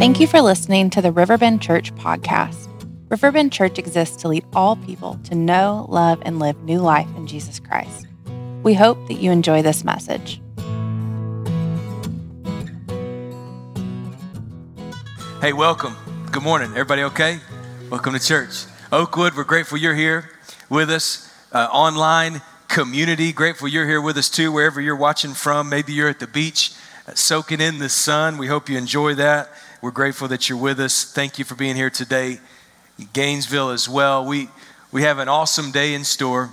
Thank you for listening to the Riverbend Church podcast. Riverbend Church exists to lead all people to know, love, and live new life in Jesus Christ. We hope that you enjoy this message. Hey, welcome. Good morning. Everybody okay? Welcome to church. Oakwood, we're grateful you're here with us. Uh, online community, grateful you're here with us too, wherever you're watching from. Maybe you're at the beach uh, soaking in the sun. We hope you enjoy that. We're grateful that you're with us. Thank you for being here today. Gainesville as well. We, we have an awesome day in store.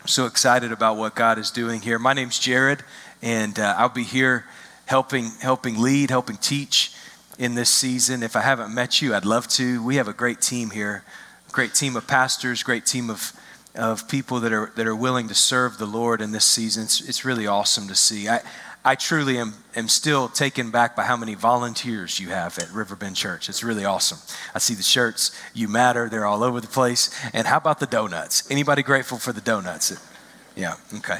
I'm so excited about what God is doing here. My name's Jared, and uh, I'll be here helping, helping lead, helping teach in this season. If I haven't met you, I'd love to. We have a great team here, great team of pastors, great team of, of people that are, that are willing to serve the Lord in this season. It's, it's really awesome to see. I, I truly am, am still taken back by how many volunteers you have at Riverbend Church. It's really awesome. I see the shirts, you matter, they're all over the place. And how about the donuts? Anybody grateful for the donuts? Yeah, okay.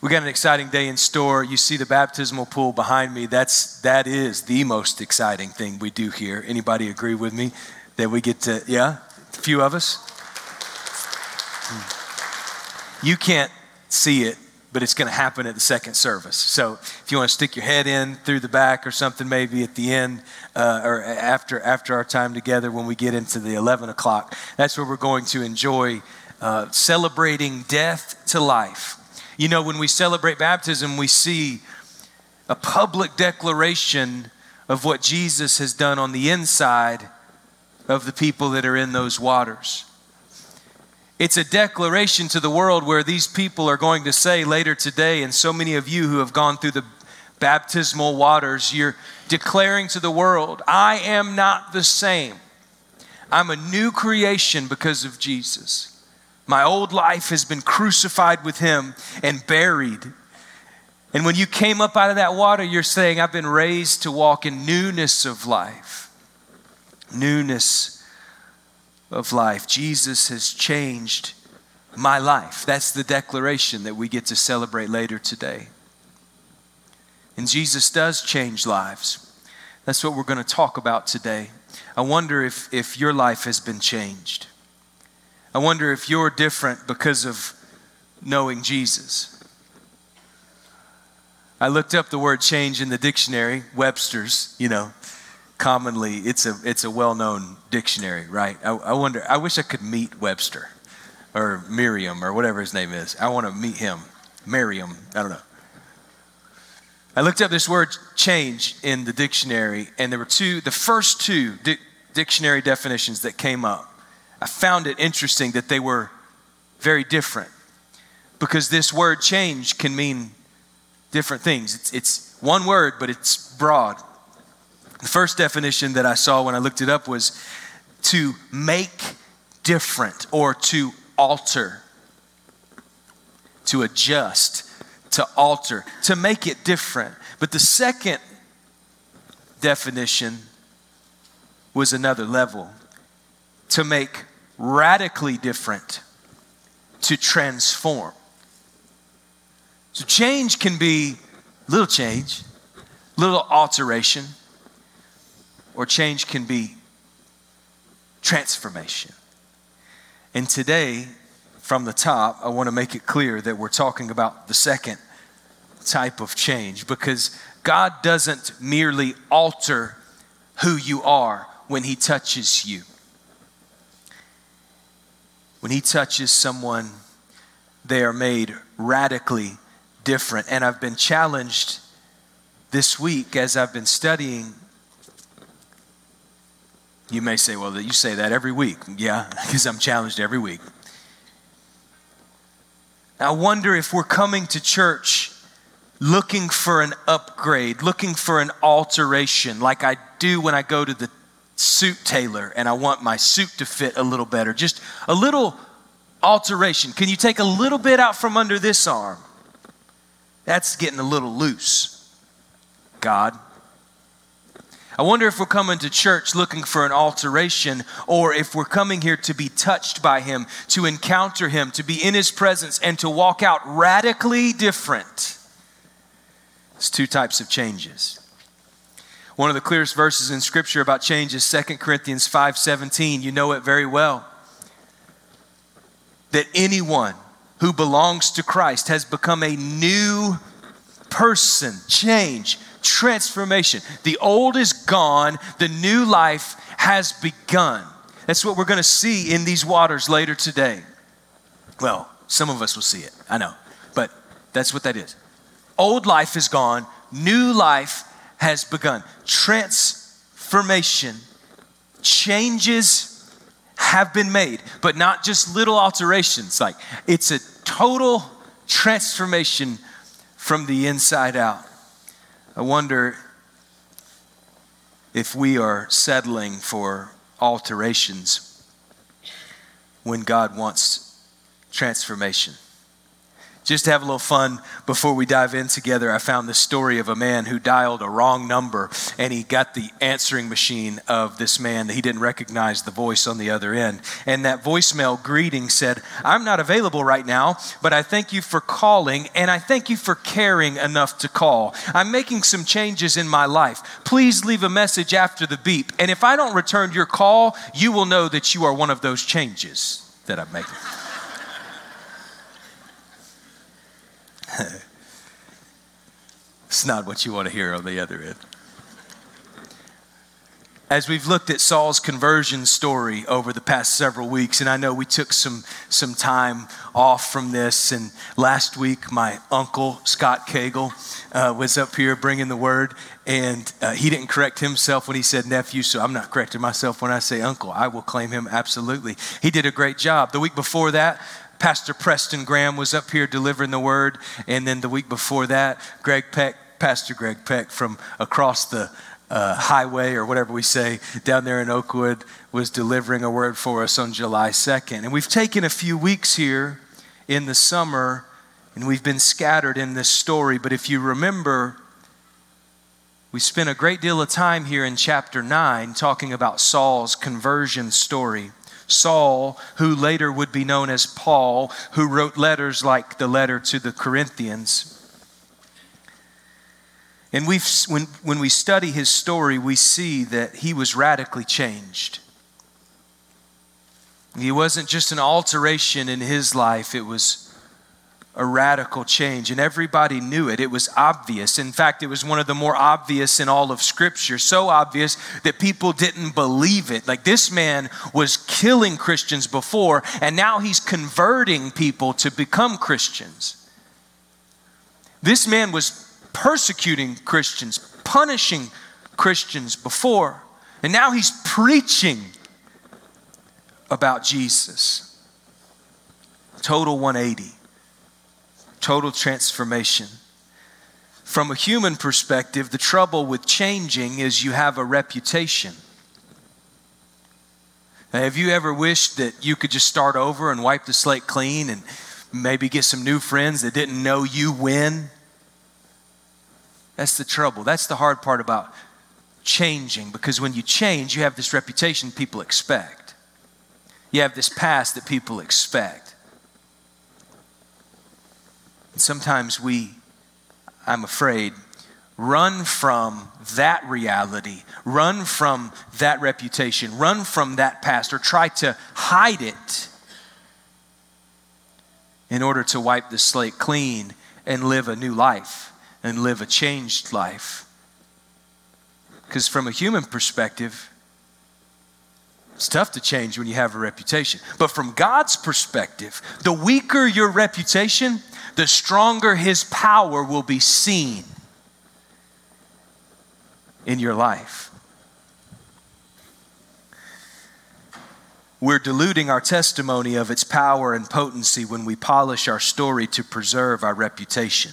We got an exciting day in store. You see the baptismal pool behind me. That's that is the most exciting thing we do here. Anybody agree with me that we get to yeah? A few of us. Hmm. You can't see it but it's going to happen at the second service. So if you want to stick your head in through the back or something, maybe at the end uh, or after after our time together when we get into the 11 o'clock, that's where we're going to enjoy uh, celebrating death to life. You know, when we celebrate baptism, we see a public declaration of what Jesus has done on the inside of the people that are in those waters. It's a declaration to the world where these people are going to say later today, and so many of you who have gone through the baptismal waters, you're declaring to the world, I am not the same. I'm a new creation because of Jesus. My old life has been crucified with him and buried. And when you came up out of that water, you're saying, I've been raised to walk in newness of life. Newness of life. Jesus has changed my life. That's the declaration that we get to celebrate later today. And Jesus does change lives. That's what we're going to talk about today. I wonder if, if your life has been changed. I wonder if you're different because of knowing Jesus. I looked up the word change in the dictionary, Webster's, you know, commonly it's a it's a well-known dictionary right? I, I, wonder i wish i could meet webster or miriam or whatever his name is. I want to meet him. Miriam. i don't know. I looked up this word change in the dictionary and there were two the first two di- dictionary definitions that came up. I found it interesting that they were very different because this word change can mean different things. It's, it's one word but it's broad the first definition that I saw when I looked it up was to make different or to alter, to adjust, to alter, to make it different. But the second definition was another level to make radically different, to transform. So change can be little change, little alteration or change can be transformation. And today, from the top, I want to make it clear that we're talking about the second type of change because God doesn't merely alter who you are when He touches you. When He touches someone, they are made radically different. And I've been challenged this week as I've been studying you may say, well, you say that every week. Yeah, because I'm challenged every week. I wonder if we're coming to church looking for an upgrade, looking for an alteration, like I do when I go to the suit tailor and I want my suit to fit a little better. Just a little alteration. Can you take a little bit out from under this arm? That's getting a little loose. God, I wonder if we're coming to church looking for an alteration or if we're coming here to be touched by Him, to encounter Him, to be in His presence, and to walk out radically different. It's two types of changes. One of the clearest verses in scripture about change is 2 Corinthians 5:17. You know it very well. That anyone who belongs to Christ has become a new person, change, transformation. The old is gone, the new life has begun. That's what we're going to see in these waters later today. Well, some of us will see it, I know, but that's what that is. Old life is gone, new life has begun. Transformation, changes have been made, but not just little alterations. Like it's a total transformation from the inside out. I wonder if we are settling for alterations when God wants transformation. Just to have a little fun before we dive in together, I found the story of a man who dialed a wrong number and he got the answering machine of this man. That he didn't recognize the voice on the other end. And that voicemail greeting said, I'm not available right now, but I thank you for calling and I thank you for caring enough to call. I'm making some changes in my life. Please leave a message after the beep. And if I don't return your call, you will know that you are one of those changes that I'm making. it's not what you want to hear on the other end. As we've looked at Saul's conversion story over the past several weeks, and I know we took some, some time off from this, and last week my uncle, Scott Cagle, uh, was up here bringing the word, and uh, he didn't correct himself when he said nephew, so I'm not correcting myself when I say uncle. I will claim him absolutely. He did a great job. The week before that, Pastor Preston Graham was up here delivering the word. And then the week before that, Greg Peck, Pastor Greg Peck from across the uh, highway or whatever we say down there in Oakwood was delivering a word for us on July 2nd. And we've taken a few weeks here in the summer and we've been scattered in this story. But if you remember, we spent a great deal of time here in chapter 9 talking about Saul's conversion story. Saul, who later would be known as Paul, who wrote letters like the letter to the Corinthians. And we've, when, when we study his story, we see that he was radically changed. He wasn't just an alteration in his life, it was a radical change, and everybody knew it. It was obvious. In fact, it was one of the more obvious in all of Scripture. So obvious that people didn't believe it. Like this man was killing Christians before, and now he's converting people to become Christians. This man was persecuting Christians, punishing Christians before, and now he's preaching about Jesus. Total 180 total transformation. From a human perspective, the trouble with changing is you have a reputation. have you ever wished that you could just start over and wipe the slate clean and maybe get some new friends that didn't know you when? That's the trouble. That's the hard part about changing because when you change, you have this reputation people expect. You have this past that people expect. Sometimes we, I'm afraid, run from that reality, run from that reputation, run from that past, or try to hide it in order to wipe the slate clean and live a new life and live a changed life. Because from a human perspective, it's tough to change when you have a reputation. But from God's perspective, the weaker your reputation, the stronger his power will be seen in your life. We're diluting our testimony of its power and potency when we polish our story to preserve our reputation.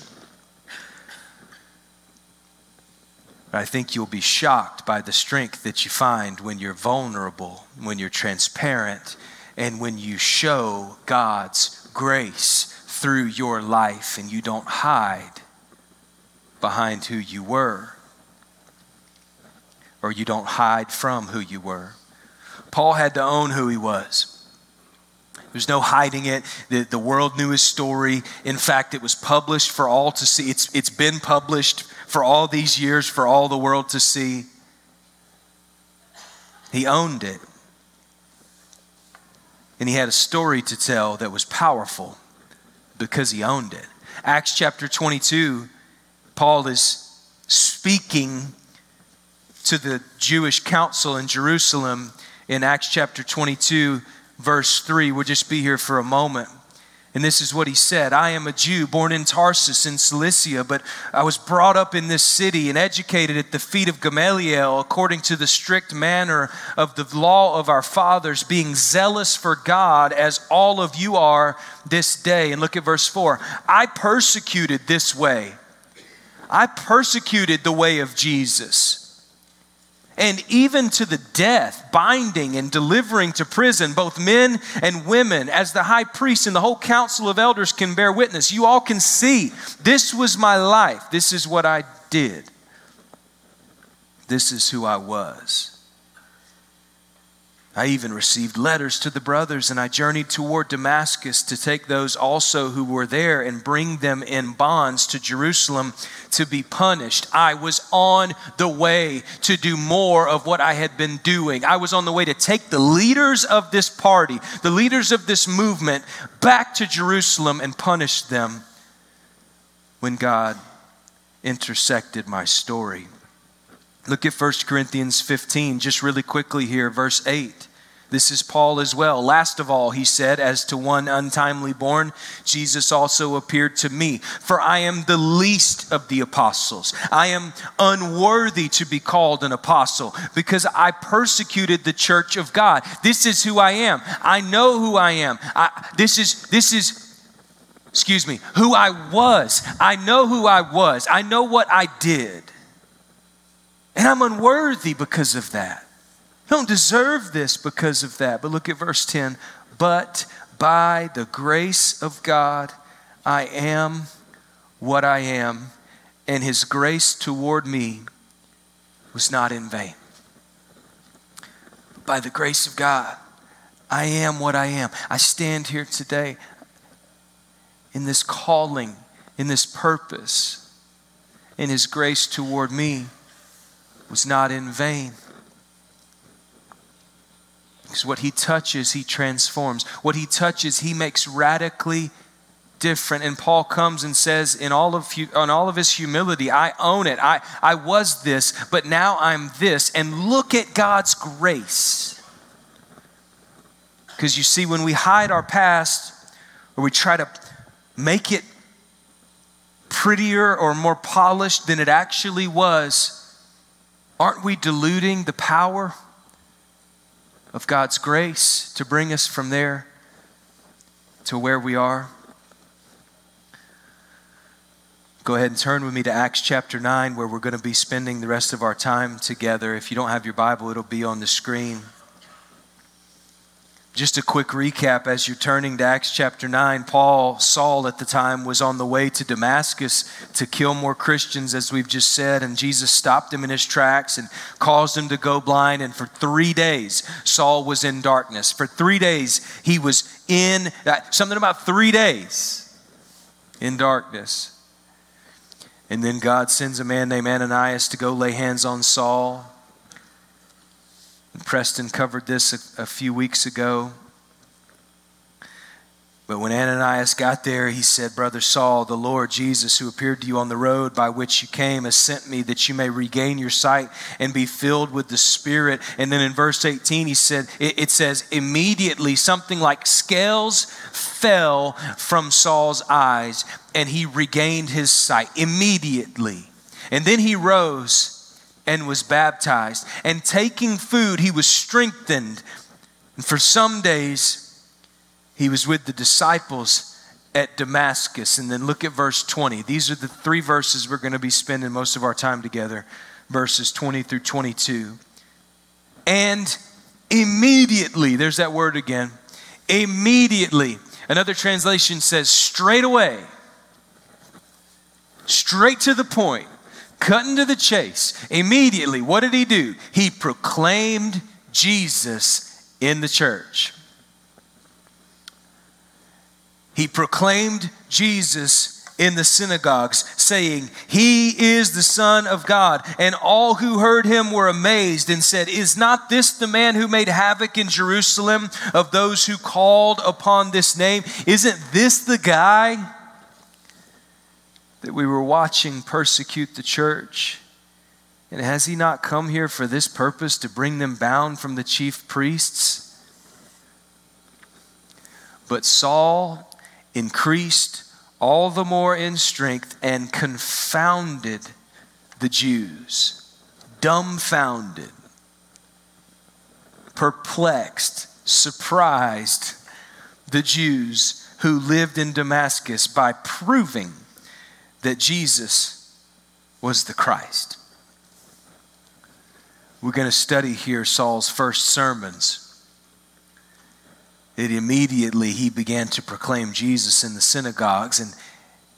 I think you'll be shocked by the strength that you find when you're vulnerable, when you're transparent, and when you show God's grace through your life and you don't hide behind who you were or you don't hide from who you were. Paul had to own who he was. There's no hiding it. The, the world knew his story. In fact, it was published for all to see. It's, it's been published for all these years for all the world to see. He owned it. And he had a story to tell that was powerful because he owned it. Acts chapter 22, Paul is speaking to the Jewish council in Jerusalem in Acts chapter 22, verse 3. We'll just be here for a moment. And this is what he said I am a Jew born in Tarsus in Cilicia, but I was brought up in this city and educated at the feet of Gamaliel according to the strict manner of the law of our fathers, being zealous for God as all of you are this day. And look at verse 4 I persecuted this way, I persecuted the way of Jesus and even to the death, binding and delivering to prison both men and women, as the high priest and the whole council of elders can bear witness. You all can see this was my life, this is what I did, this is who I was. I even received letters to the brothers, and I journeyed toward Damascus to take those also who were there and bring them in bonds to Jerusalem to be punished. I was on the way to do more of what I had been doing. I was on the way to take the leaders of this party, the leaders of this movement, back to Jerusalem and punish them when God intersected my story. Look at 1 Corinthians 15, just really quickly here, verse 8. This is Paul as well. Last of all, he said, as to one untimely born, Jesus also appeared to me. For I am the least of the apostles. I am unworthy to be called an apostle because I persecuted the church of God. This is who I am. I know who I am. I, this is, this is, excuse me, who I was. I know who I was. I know what I did. And I'm unworthy because of that. Don't deserve this because of that. But look at verse 10. But by the grace of God, I am what I am, and his grace toward me was not in vain. By the grace of God, I am what I am. I stand here today in this calling, in this purpose, and his grace toward me was not in vain. Because what he touches, he transforms. What he touches, he makes radically different. And Paul comes and says, in all of, on all of his humility, I own it. I, I was this, but now I'm this. And look at God's grace. Because you see, when we hide our past or we try to make it prettier or more polished than it actually was, aren't we diluting the power? Of God's grace to bring us from there to where we are. Go ahead and turn with me to Acts chapter 9, where we're going to be spending the rest of our time together. If you don't have your Bible, it'll be on the screen. Just a quick recap as you're turning to Acts chapter 9, Paul, Saul at the time, was on the way to Damascus to kill more Christians, as we've just said, and Jesus stopped him in his tracks and caused him to go blind. And for three days, Saul was in darkness. For three days, he was in that, something about three days in darkness. And then God sends a man named Ananias to go lay hands on Saul. Preston covered this a, a few weeks ago. But when Ananias got there, he said, Brother Saul, the Lord Jesus, who appeared to you on the road by which you came, has sent me that you may regain your sight and be filled with the Spirit. And then in verse 18, he said, it, it says, immediately something like scales fell from Saul's eyes, and he regained his sight immediately. And then he rose and was baptized. And taking food, he was strengthened. And for some days, he was with the disciples at Damascus. And then look at verse 20. These are the three verses we're going to be spending most of our time together verses 20 through 22. And immediately, there's that word again. Immediately. Another translation says straight away. Straight to the point cutting to the chase, immediately, what did he do? He proclaimed Jesus in the church. he proclaimed Jesus in the synagogues, saying, He is the Son of God. And all who heard him were amazed and said, Is not this the man who made havoc in Jerusalem of those who called upon this name? Isn't this the guy that we were watching persecute the church? And has he not come here for this purpose to bring them bound from the chief priests? But Saul increased all the more in strength and confounded the Jews, dumbfounded, perplexed, surprised the Jews who lived in Damascus by proving that Jesus was the Christ. We're going to study here Saul's first sermons that immediately he began to proclaim Jesus in the synagogues, and,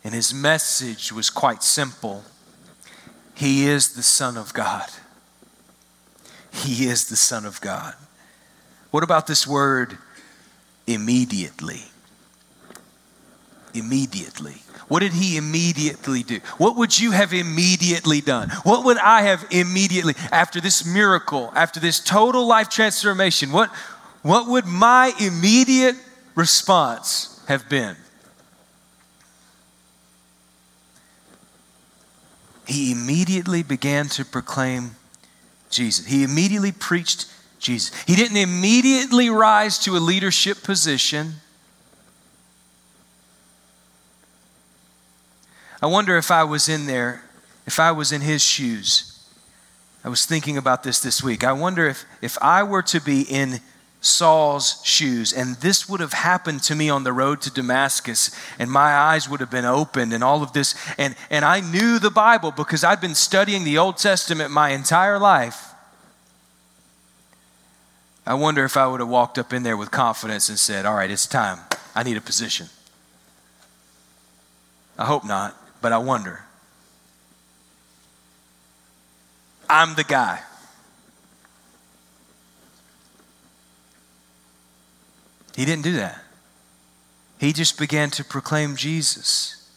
and his message was quite simple He is the Son of God. He is the Son of God. What about this word immediately? Immediately. What did he immediately do? What would you have immediately done? What would I have immediately, after this miracle, after this total life transformation, what, what would my immediate response have been? He immediately began to proclaim Jesus. He immediately preached Jesus. He didn't immediately rise to a leadership position. I wonder if I was in there, if I was in his shoes. I was thinking about this this week. I wonder if, if I were to be in Saul's shoes. And this would have happened to me on the road to Damascus, and my eyes would have been opened, and all of this. And, and I knew the Bible because I'd been studying the Old Testament my entire life. I wonder if I would have walked up in there with confidence and said, All right, it's time. I need a position. I hope not, but I wonder. I'm the guy. He didn't do that. He just began to proclaim Jesus.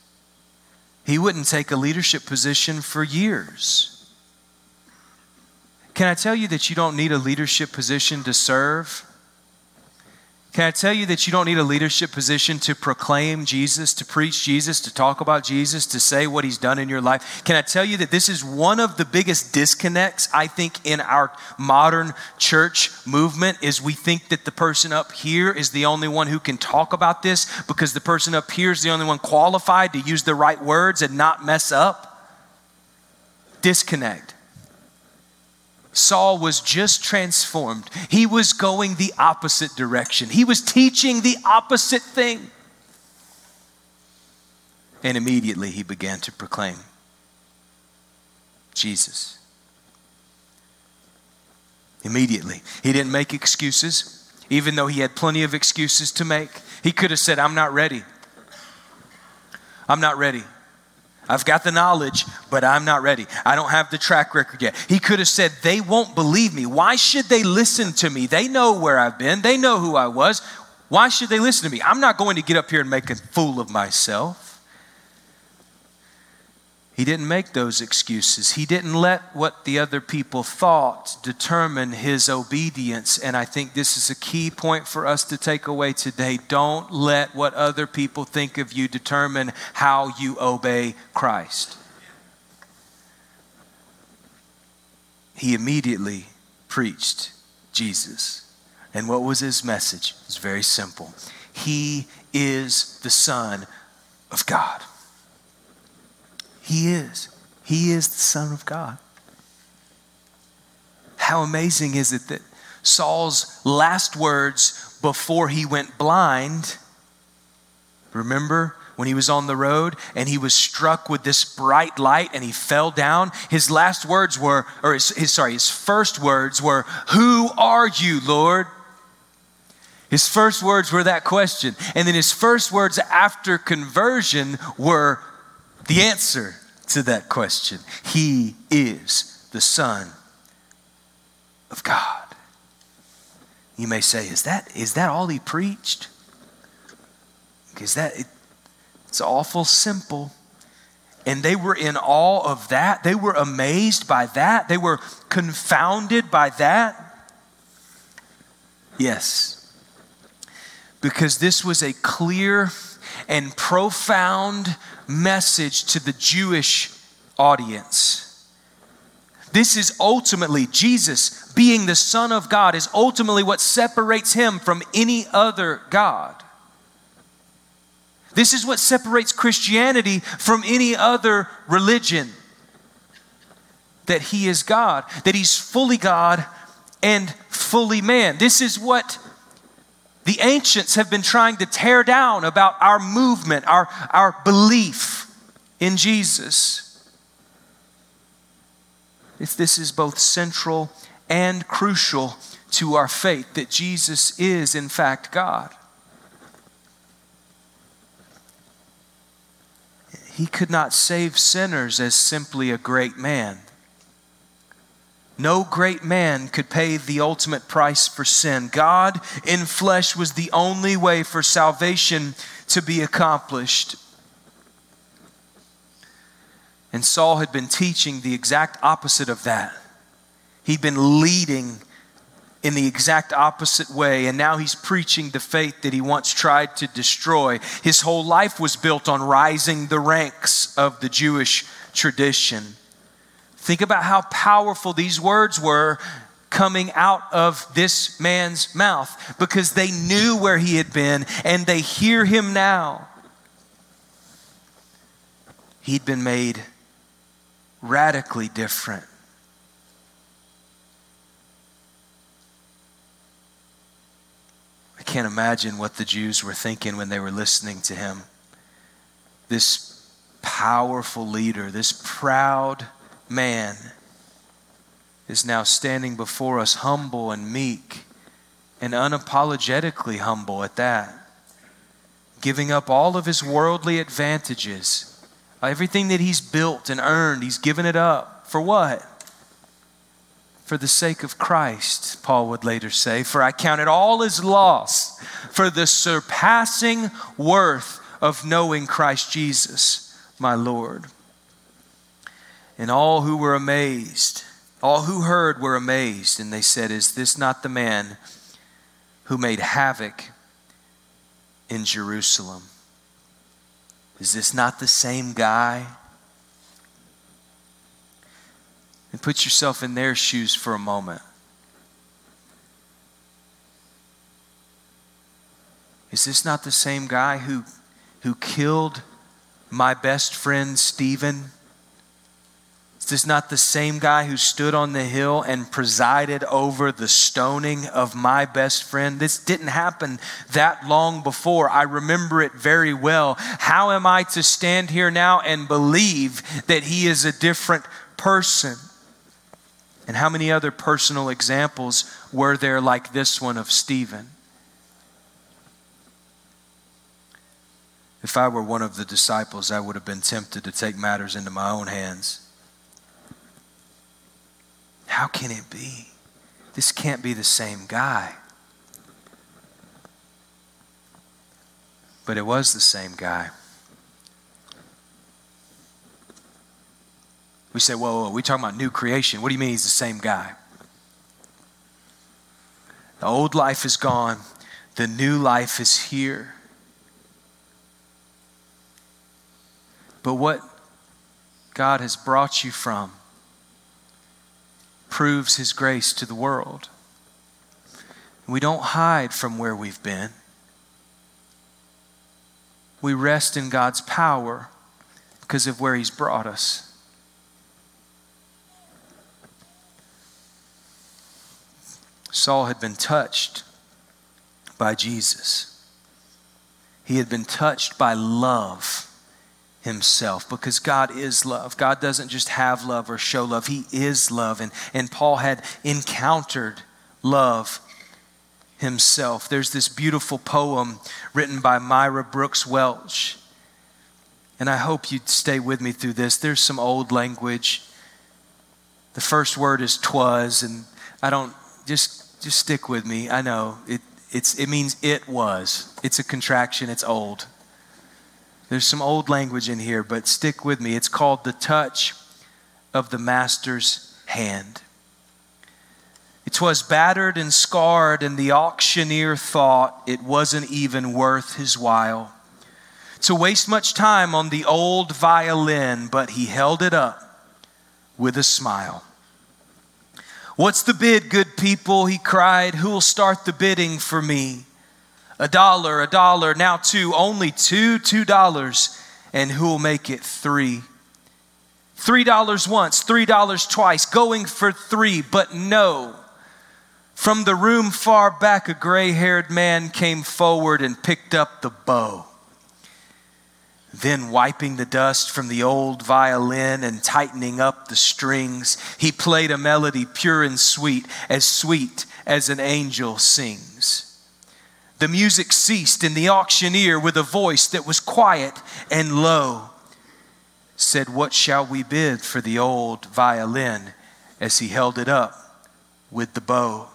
He wouldn't take a leadership position for years. Can I tell you that you don't need a leadership position to serve? Can I tell you that you don't need a leadership position to proclaim Jesus, to preach Jesus, to talk about Jesus, to say what he's done in your life? Can I tell you that this is one of the biggest disconnects I think in our modern church movement is we think that the person up here is the only one who can talk about this because the person up here is the only one qualified to use the right words and not mess up? Disconnect. Saul was just transformed. He was going the opposite direction. He was teaching the opposite thing. And immediately he began to proclaim Jesus. Immediately. He didn't make excuses, even though he had plenty of excuses to make. He could have said, I'm not ready. I'm not ready. I've got the knowledge, but I'm not ready. I don't have the track record yet. He could have said, They won't believe me. Why should they listen to me? They know where I've been, they know who I was. Why should they listen to me? I'm not going to get up here and make a fool of myself. He didn't make those excuses. He didn't let what the other people thought determine his obedience. And I think this is a key point for us to take away today. Don't let what other people think of you determine how you obey Christ. He immediately preached Jesus. And what was his message? It's very simple He is the Son of God. He is. He is the Son of God. How amazing is it that Saul's last words before he went blind, remember when he was on the road and he was struck with this bright light and he fell down? His last words were, or his, his sorry, his first words were, Who are you, Lord? His first words were that question. And then his first words after conversion were, the answer to that question. He is the Son of God. You may say, is that, is that all he preached? Is that, it, it's awful simple. And they were in awe of that. They were amazed by that. They were confounded by that. Yes. Because this was a clear and profound message to the Jewish audience. This is ultimately Jesus being the Son of God, is ultimately what separates him from any other God. This is what separates Christianity from any other religion that he is God, that he's fully God and fully man. This is what the ancients have been trying to tear down about our movement, our, our belief in Jesus. If this is both central and crucial to our faith that Jesus is, in fact, God. He could not save sinners as simply a great man. No great man could pay the ultimate price for sin. God in flesh was the only way for salvation to be accomplished. And Saul had been teaching the exact opposite of that. He'd been leading in the exact opposite way, and now he's preaching the faith that he once tried to destroy. His whole life was built on rising the ranks of the Jewish tradition. Think about how powerful these words were coming out of this man's mouth because they knew where he had been and they hear him now. He'd been made radically different. I can't imagine what the Jews were thinking when they were listening to him. This powerful leader, this proud man is now standing before us humble and meek and unapologetically humble at that, giving up all of his worldly advantages. Everything that he's built and earned, he's given it up. For what? For the sake of Christ, Paul would later say, For I count it all as loss for the surpassing worth of knowing Christ Jesus, my Lord. And all who were amazed, all who heard were amazed, and they said, Is this not the man who made havoc in Jerusalem? Is this not the same guy? And put yourself in their shoes for a moment. Is this not the same guy who, who killed my best friend Stephen? Is this not the same guy who stood on the hill and presided over the stoning of my best friend? This didn't happen that long before. I remember it very well. How am I to stand here now and believe that he is a different person? And how many other personal examples were there like this one of Stephen? If I were one of the disciples, I would have been tempted to take matters into my own hands how can it be? This can't be the same guy. But it was the same guy. We say, whoa, whoa, we talking about new creation. What do you mean he's the same guy? The old life is gone, the new life is here. But what God has brought you from proves His grace to the world. We don't hide from where we've been. We rest in God's power because of where He's brought us. Saul had been touched by Jesus. He had been touched by love himself because God is love. God doesn't just have love or show love, He is love. And, and Paul had encountered love himself. There's this beautiful poem written by Myra Brooks Welch. And I hope you'd stay with me through this. There's some old language. The first word is twas, and I don't just just stick with me. I know it it's it means it was. It's a contraction, it's old. There's some old language in here, but stick with me. It's called the touch of the master's hand. It was battered and scarred, and the auctioneer thought it wasn't even worth his while to waste much time on the old violin, but he held it up with a smile. What's the bid, good people? He cried. Who'll start the bidding for me? A dollar, a dollar, now two, only two, two dollars, and who'll make it three? Three dollars once, three dollars twice, going for three, but no. From the room far back, a gray haired man came forward and picked up the bow. Then, wiping the dust from the old violin and tightening up the strings, he played a melody pure and sweet, as sweet as an angel sings. The music ceased, and the auctioneer, with a voice that was quiet and low, said, What shall we bid for the old violin? as he held it up with the bow.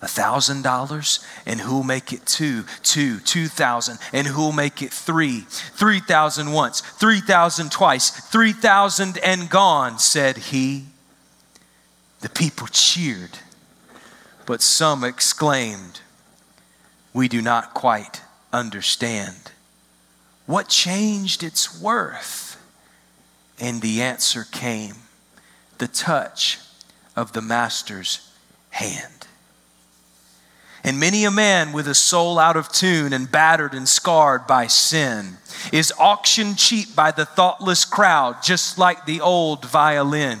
A thousand dollars, and who'll make it two? Two, two thousand, and who'll make it three? Three thousand once, three thousand twice, three thousand and gone, said he. The people cheered, but some exclaimed, we do not quite understand. What changed its worth? And the answer came the touch of the Master's hand. And many a man with a soul out of tune and battered and scarred by sin is auctioned cheap by the thoughtless crowd, just like the old violin.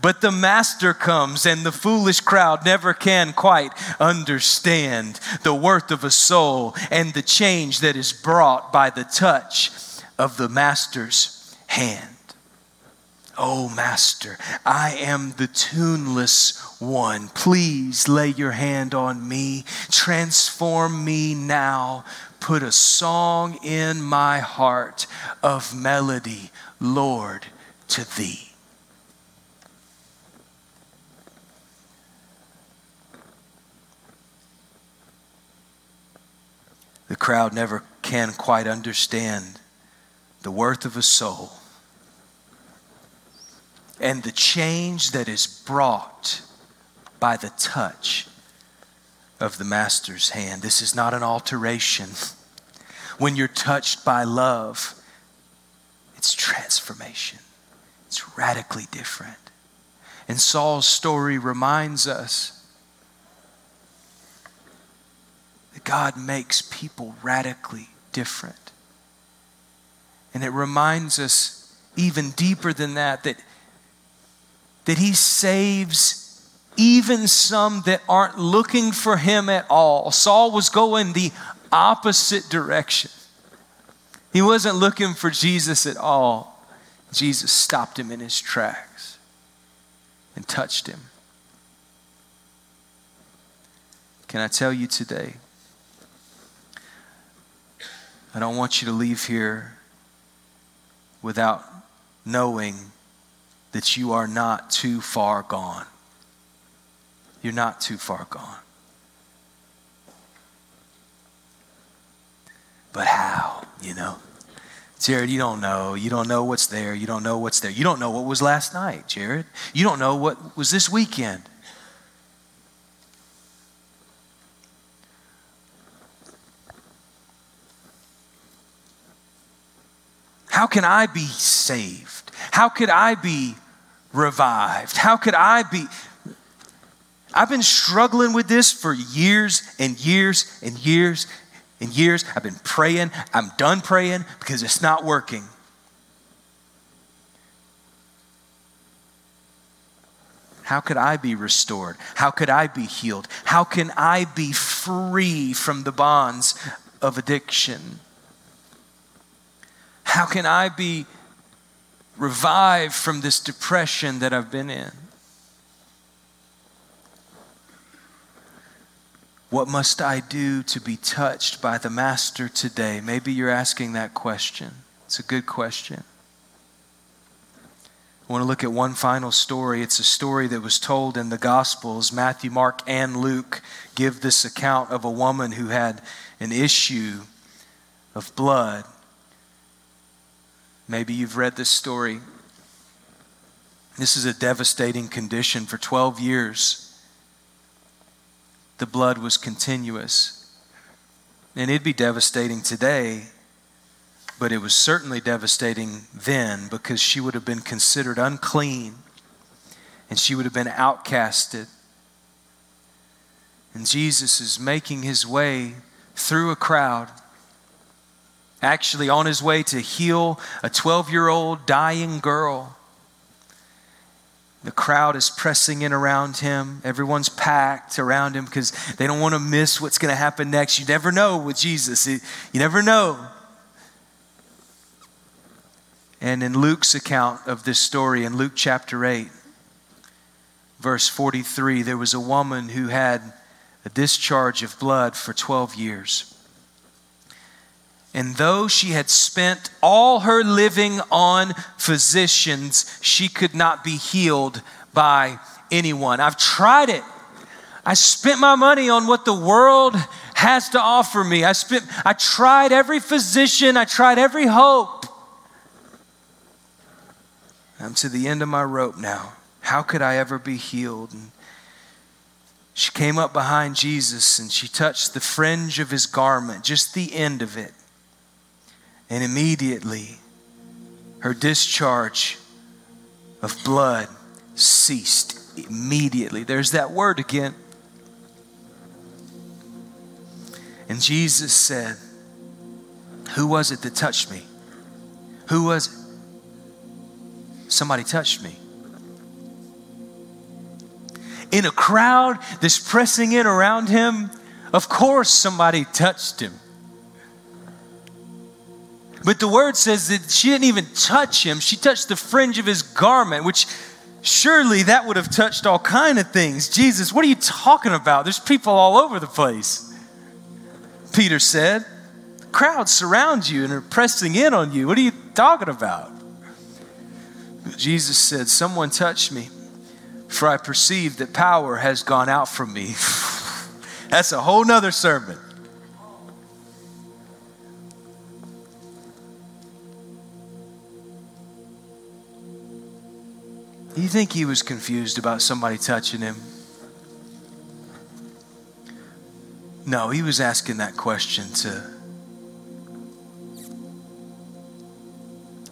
But the master comes, and the foolish crowd never can quite understand the worth of a soul and the change that is brought by the touch of the master's hand. Oh, Master, I am the tuneless one. Please lay your hand on me. Transform me now. Put a song in my heart of melody, Lord, to thee. The crowd never can quite understand the worth of a soul and the change that is brought by the touch of the Master's hand. This is not an alteration. When you're touched by love, it's transformation, it's radically different. And Saul's story reminds us God makes people radically different. And it reminds us even deeper than that that, that He saves even some that aren't looking for Him at all. Saul was going the opposite direction. He wasn't looking for Jesus at all. Jesus stopped him in his tracks and touched him. Can I tell you today? I don't want you to leave here without knowing that you are not too far gone. You're not too far gone. But how, you know? Jared, you don't know. You don't know what's there. You don't know what's there. You don't know what was last night, Jared. You don't know what was this weekend. How can I be saved? How could I be revived? How could I be? I've been struggling with this for years and years and years and years. I've been praying. I'm done praying because it's not working. How could I be restored? How could I be healed? How can I be free from the bonds of addiction? How can I be revived from this depression that I've been in? What must I do to be touched by the Master today? Maybe you're asking that question. It's a good question. I want to look at one final story. It's a story that was told in the Gospels. Matthew, Mark, and Luke give this account of a woman who had an issue of blood Maybe you've read this story. This is a devastating condition. For 12 years, the blood was continuous. And it'd be devastating today, but it was certainly devastating then because she would have been considered unclean and she would have been outcasted. And Jesus is making his way through a crowd, actually on his way to heal a 12 year old dying girl. The crowd is pressing in around him. Everyone's packed around him because they don't want to miss what's going to happen next. You never know with Jesus. You never know. And in Luke's account of this story, in Luke chapter 8, verse 43, there was a woman who had a discharge of blood for 12 years. And though she had spent all her living on physicians, she could not be healed by anyone. I've tried it. I spent my money on what the world has to offer me. I spent I tried every physician, I tried every hope. I'm to the end of my rope now. How could I ever be healed? And she came up behind Jesus and she touched the fringe of his garment, just the end of it. And immediately, her discharge of blood ceased. Immediately. There's that word again. And Jesus said, Who was it that touched me? Who was it? Somebody touched me in a crowd that's pressing in around him, of course somebody touched him. But the word says that she didn't even touch him. She touched the fringe of his garment, which surely that would have touched all kind of things. Jesus, what are you talking about? There's people all over the place. Peter said, crowds surround you and are pressing in on you. What are you talking about? Jesus said, Someone touched me for I perceive that power has gone out from me. That's a whole nother sermon. You think he was confused about somebody touching him? No, he was asking that question to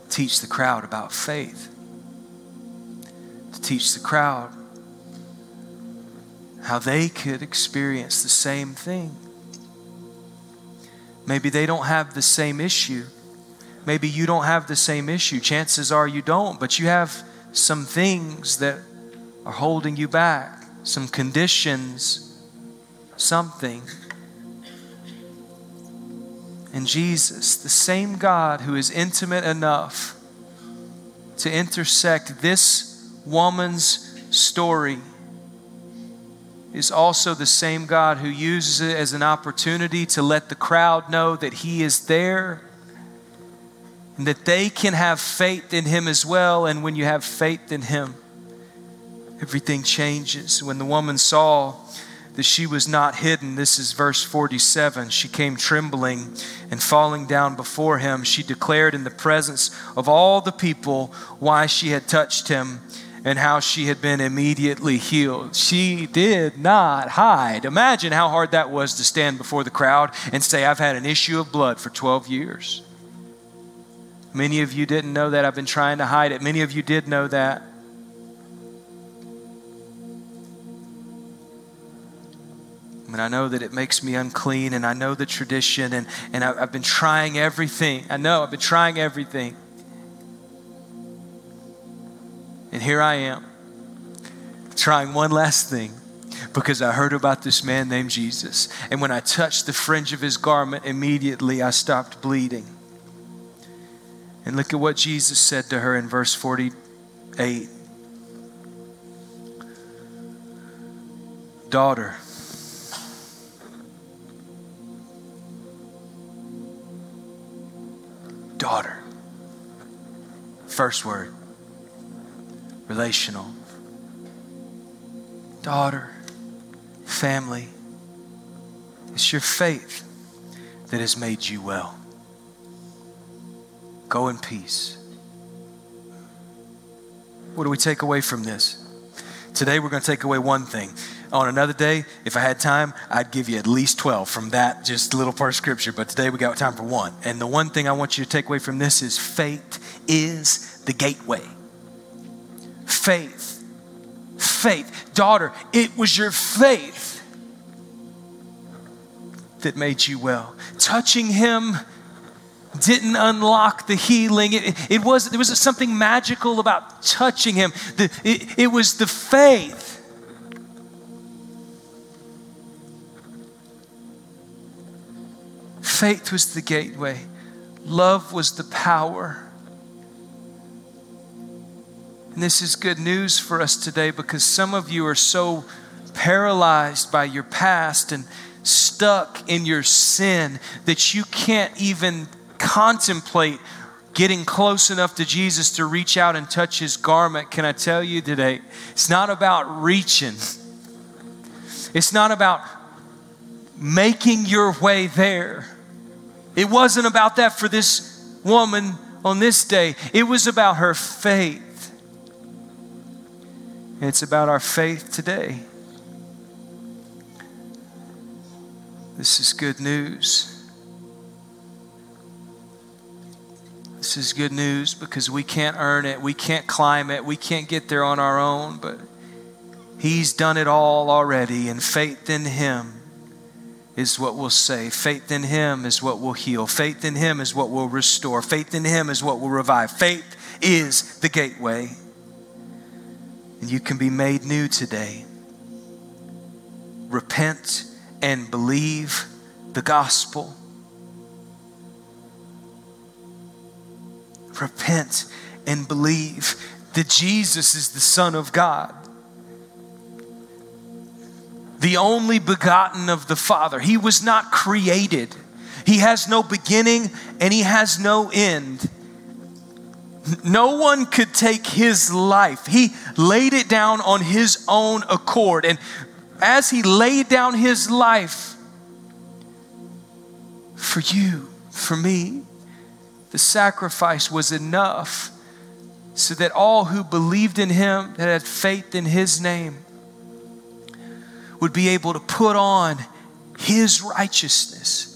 teach the crowd about faith to teach the crowd how they could experience the same thing. Maybe they don't have the same issue. Maybe you don't have the same issue. Chances are you don't, but you have some things that are holding you back, some conditions, something. And Jesus, the same God who is intimate enough to intersect this woman's story is also the same God who uses it as an opportunity to let the crowd know that He is there and that they can have faith in Him as well. And when you have faith in Him, everything changes. When the woman saw that she was not hidden, this is verse 47, she came trembling and falling down before Him. She declared in the presence of all the people why she had touched Him and how she had been immediately healed. She did not hide. Imagine how hard that was to stand before the crowd and say, I've had an issue of blood for 12 years. Many of you didn't know that. I've been trying to hide it. Many of you did know that. And I know that it makes me unclean, and I know the tradition, and, and I, I've been trying everything. I know I've been trying everything. And here I am, trying one last thing because I heard about this man named Jesus. And when I touched the fringe of his garment, immediately I stopped bleeding. And look at what Jesus said to her in verse 48 Daughter, daughter. First word relational. Daughter, family, it's your faith that has made you well. Go in peace. What do we take away from this? Today, we're going to take away one thing. On another day, if I had time, I'd give you at least 12 from that just little part of scripture. But today, we got time for one. And the one thing I want you to take away from this is faith is the gateway. Faith. Faith. Daughter, it was your faith that made you well. Touching him didn't unlock the healing. It, it was, there was something magical about touching him. The, it, it was the faith. Faith was the gateway, love was the power. And this is good news for us today because some of you are so paralyzed by your past and stuck in your sin that you can't even contemplate getting close enough to Jesus to reach out and touch his garment, can I tell you today, it's not about reaching. It's not about making your way there. It wasn't about that for this woman on this day. It was about her faith. It's about our faith today. This is good news. This is good news because we can't earn it, we can't climb it, we can't get there on our own, but He's done it all already, and faith in Him is what will save. Faith in Him is what will heal. Faith in Him is what will restore. Faith in Him is what will revive. Faith is the gateway. And you can be made new today. Repent and believe the gospel repent and believe that Jesus is the Son of God, the only begotten of the Father. He was not created, He has no beginning and He has no end. No one could take his life. He laid it down on his own accord. And as he laid down his life for you, for me, the sacrifice was enough so that all who believed in him, that had faith in his name, would be able to put on his righteousness.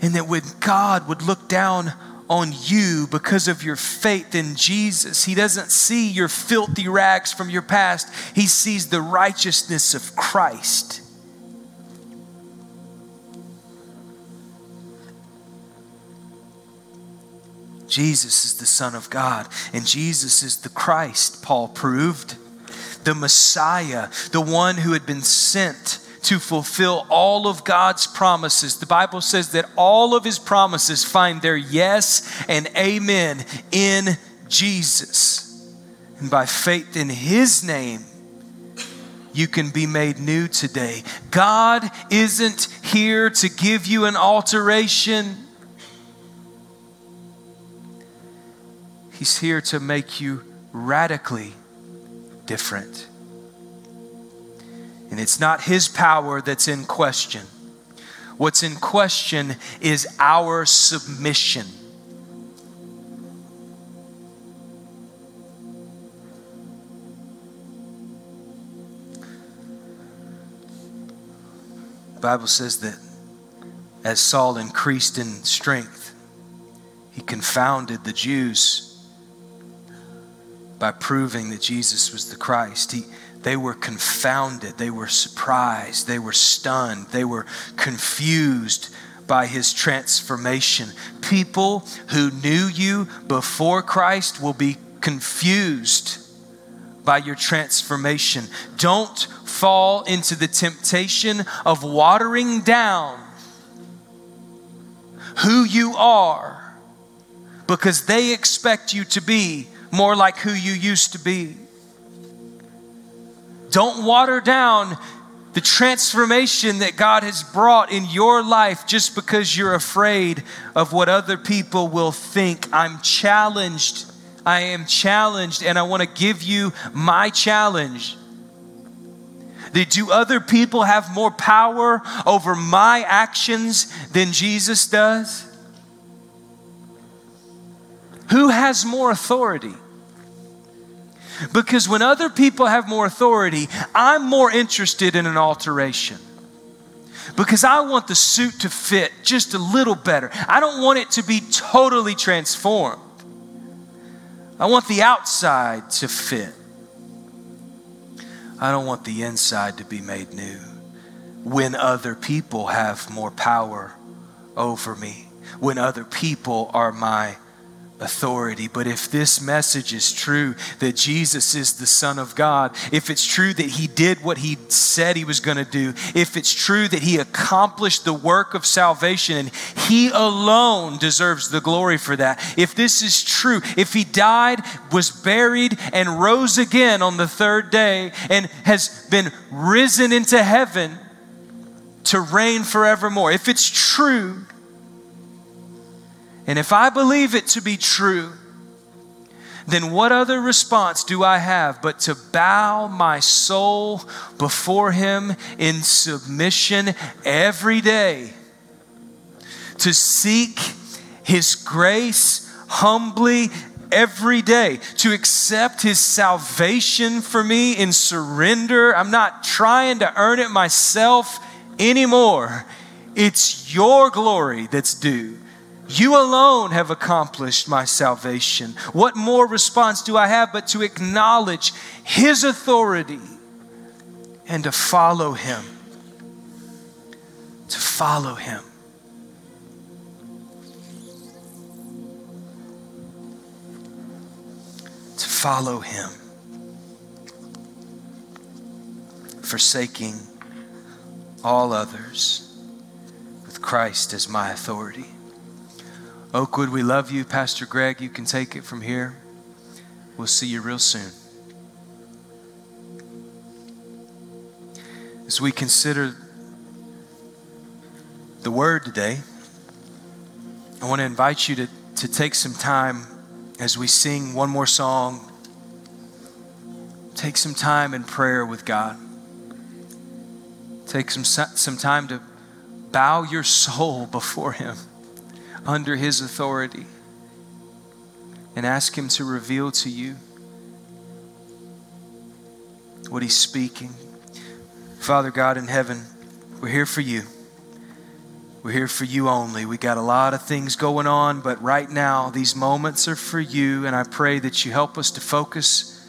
And that when God would look down on you because of your faith in Jesus, He doesn't see your filthy rags from your past, He sees the righteousness of Christ. Jesus is the Son of God, and Jesus is the Christ, Paul proved. The Messiah, the one who had been sent to fulfill all of God's promises. The Bible says that all of his promises find their yes and amen in Jesus. And by faith in his name, you can be made new today. God isn't here to give you an alteration. He's here to make you radically different. And it's not His power that's in question. What's in question is our submission. The Bible says that as Saul increased in strength, he confounded the Jews by proving that Jesus was the Christ. He, they were confounded, they were surprised, they were stunned, they were confused by his transformation. People who knew you before Christ will be confused by your transformation. Don't fall into the temptation of watering down who you are because they expect you to be more like who you used to be. Don't water down the transformation that God has brought in your life just because you're afraid of what other people will think. I'm challenged. I am challenged, and I want to give you my challenge. Do other people have more power over my actions than Jesus does? Who has more authority? Because when other people have more authority, I'm more interested in an alteration. Because I want the suit to fit just a little better. I don't want it to be totally transformed. I want the outside to fit. I don't want the inside to be made new when other people have more power over me, when other people are my authority. But if this message is true that Jesus is the Son of God, if it's true that He did what He said He was going to do, if it's true that He accomplished the work of salvation and He alone deserves the glory for that, if this is true, if He died, was buried, and rose again on the third day and has been risen into heaven to reign forevermore, if it's true, and if I believe it to be true, then what other response do I have but to bow my soul before Him in submission every day, to seek His grace humbly every day, to accept His salvation for me in surrender? I'm not trying to earn it myself anymore. It's your glory that's due. You alone have accomplished my salvation. What more response do I have but to acknowledge His authority and to follow Him? To follow Him. To follow Him. Forsaking all others with Christ as my authority. Oh, Oakwood, we love you. Pastor Greg, you can take it from here. We'll see you real soon. As we consider the word today, I want to invite you to, to take some time as we sing one more song. Take some time in prayer with God. Take some, some time to bow your soul before Him under His authority and ask Him to reveal to you what He's speaking. Father God in heaven, we're here for you. We're here for you only. We got a lot of things going on, but right now, these moments are for you, and I pray that you help us to focus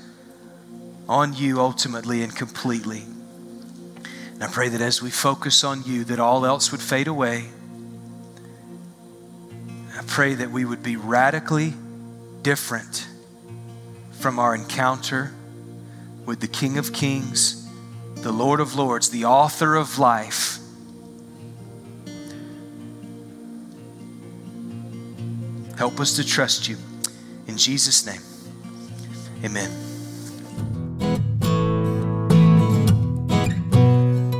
on you ultimately and completely. And I pray that as we focus on you, that all else would fade away I pray that we would be radically different from our encounter with the King of Kings, the Lord of Lords, the author of life. Help us to trust you. In Jesus' name, amen.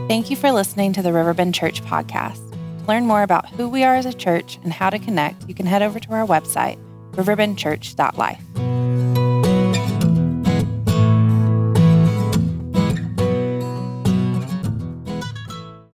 Thank you for listening to the Riverbend Church podcast. Learn more about who we are as a church and how to connect, you can head over to our website, riverbendchurch.life.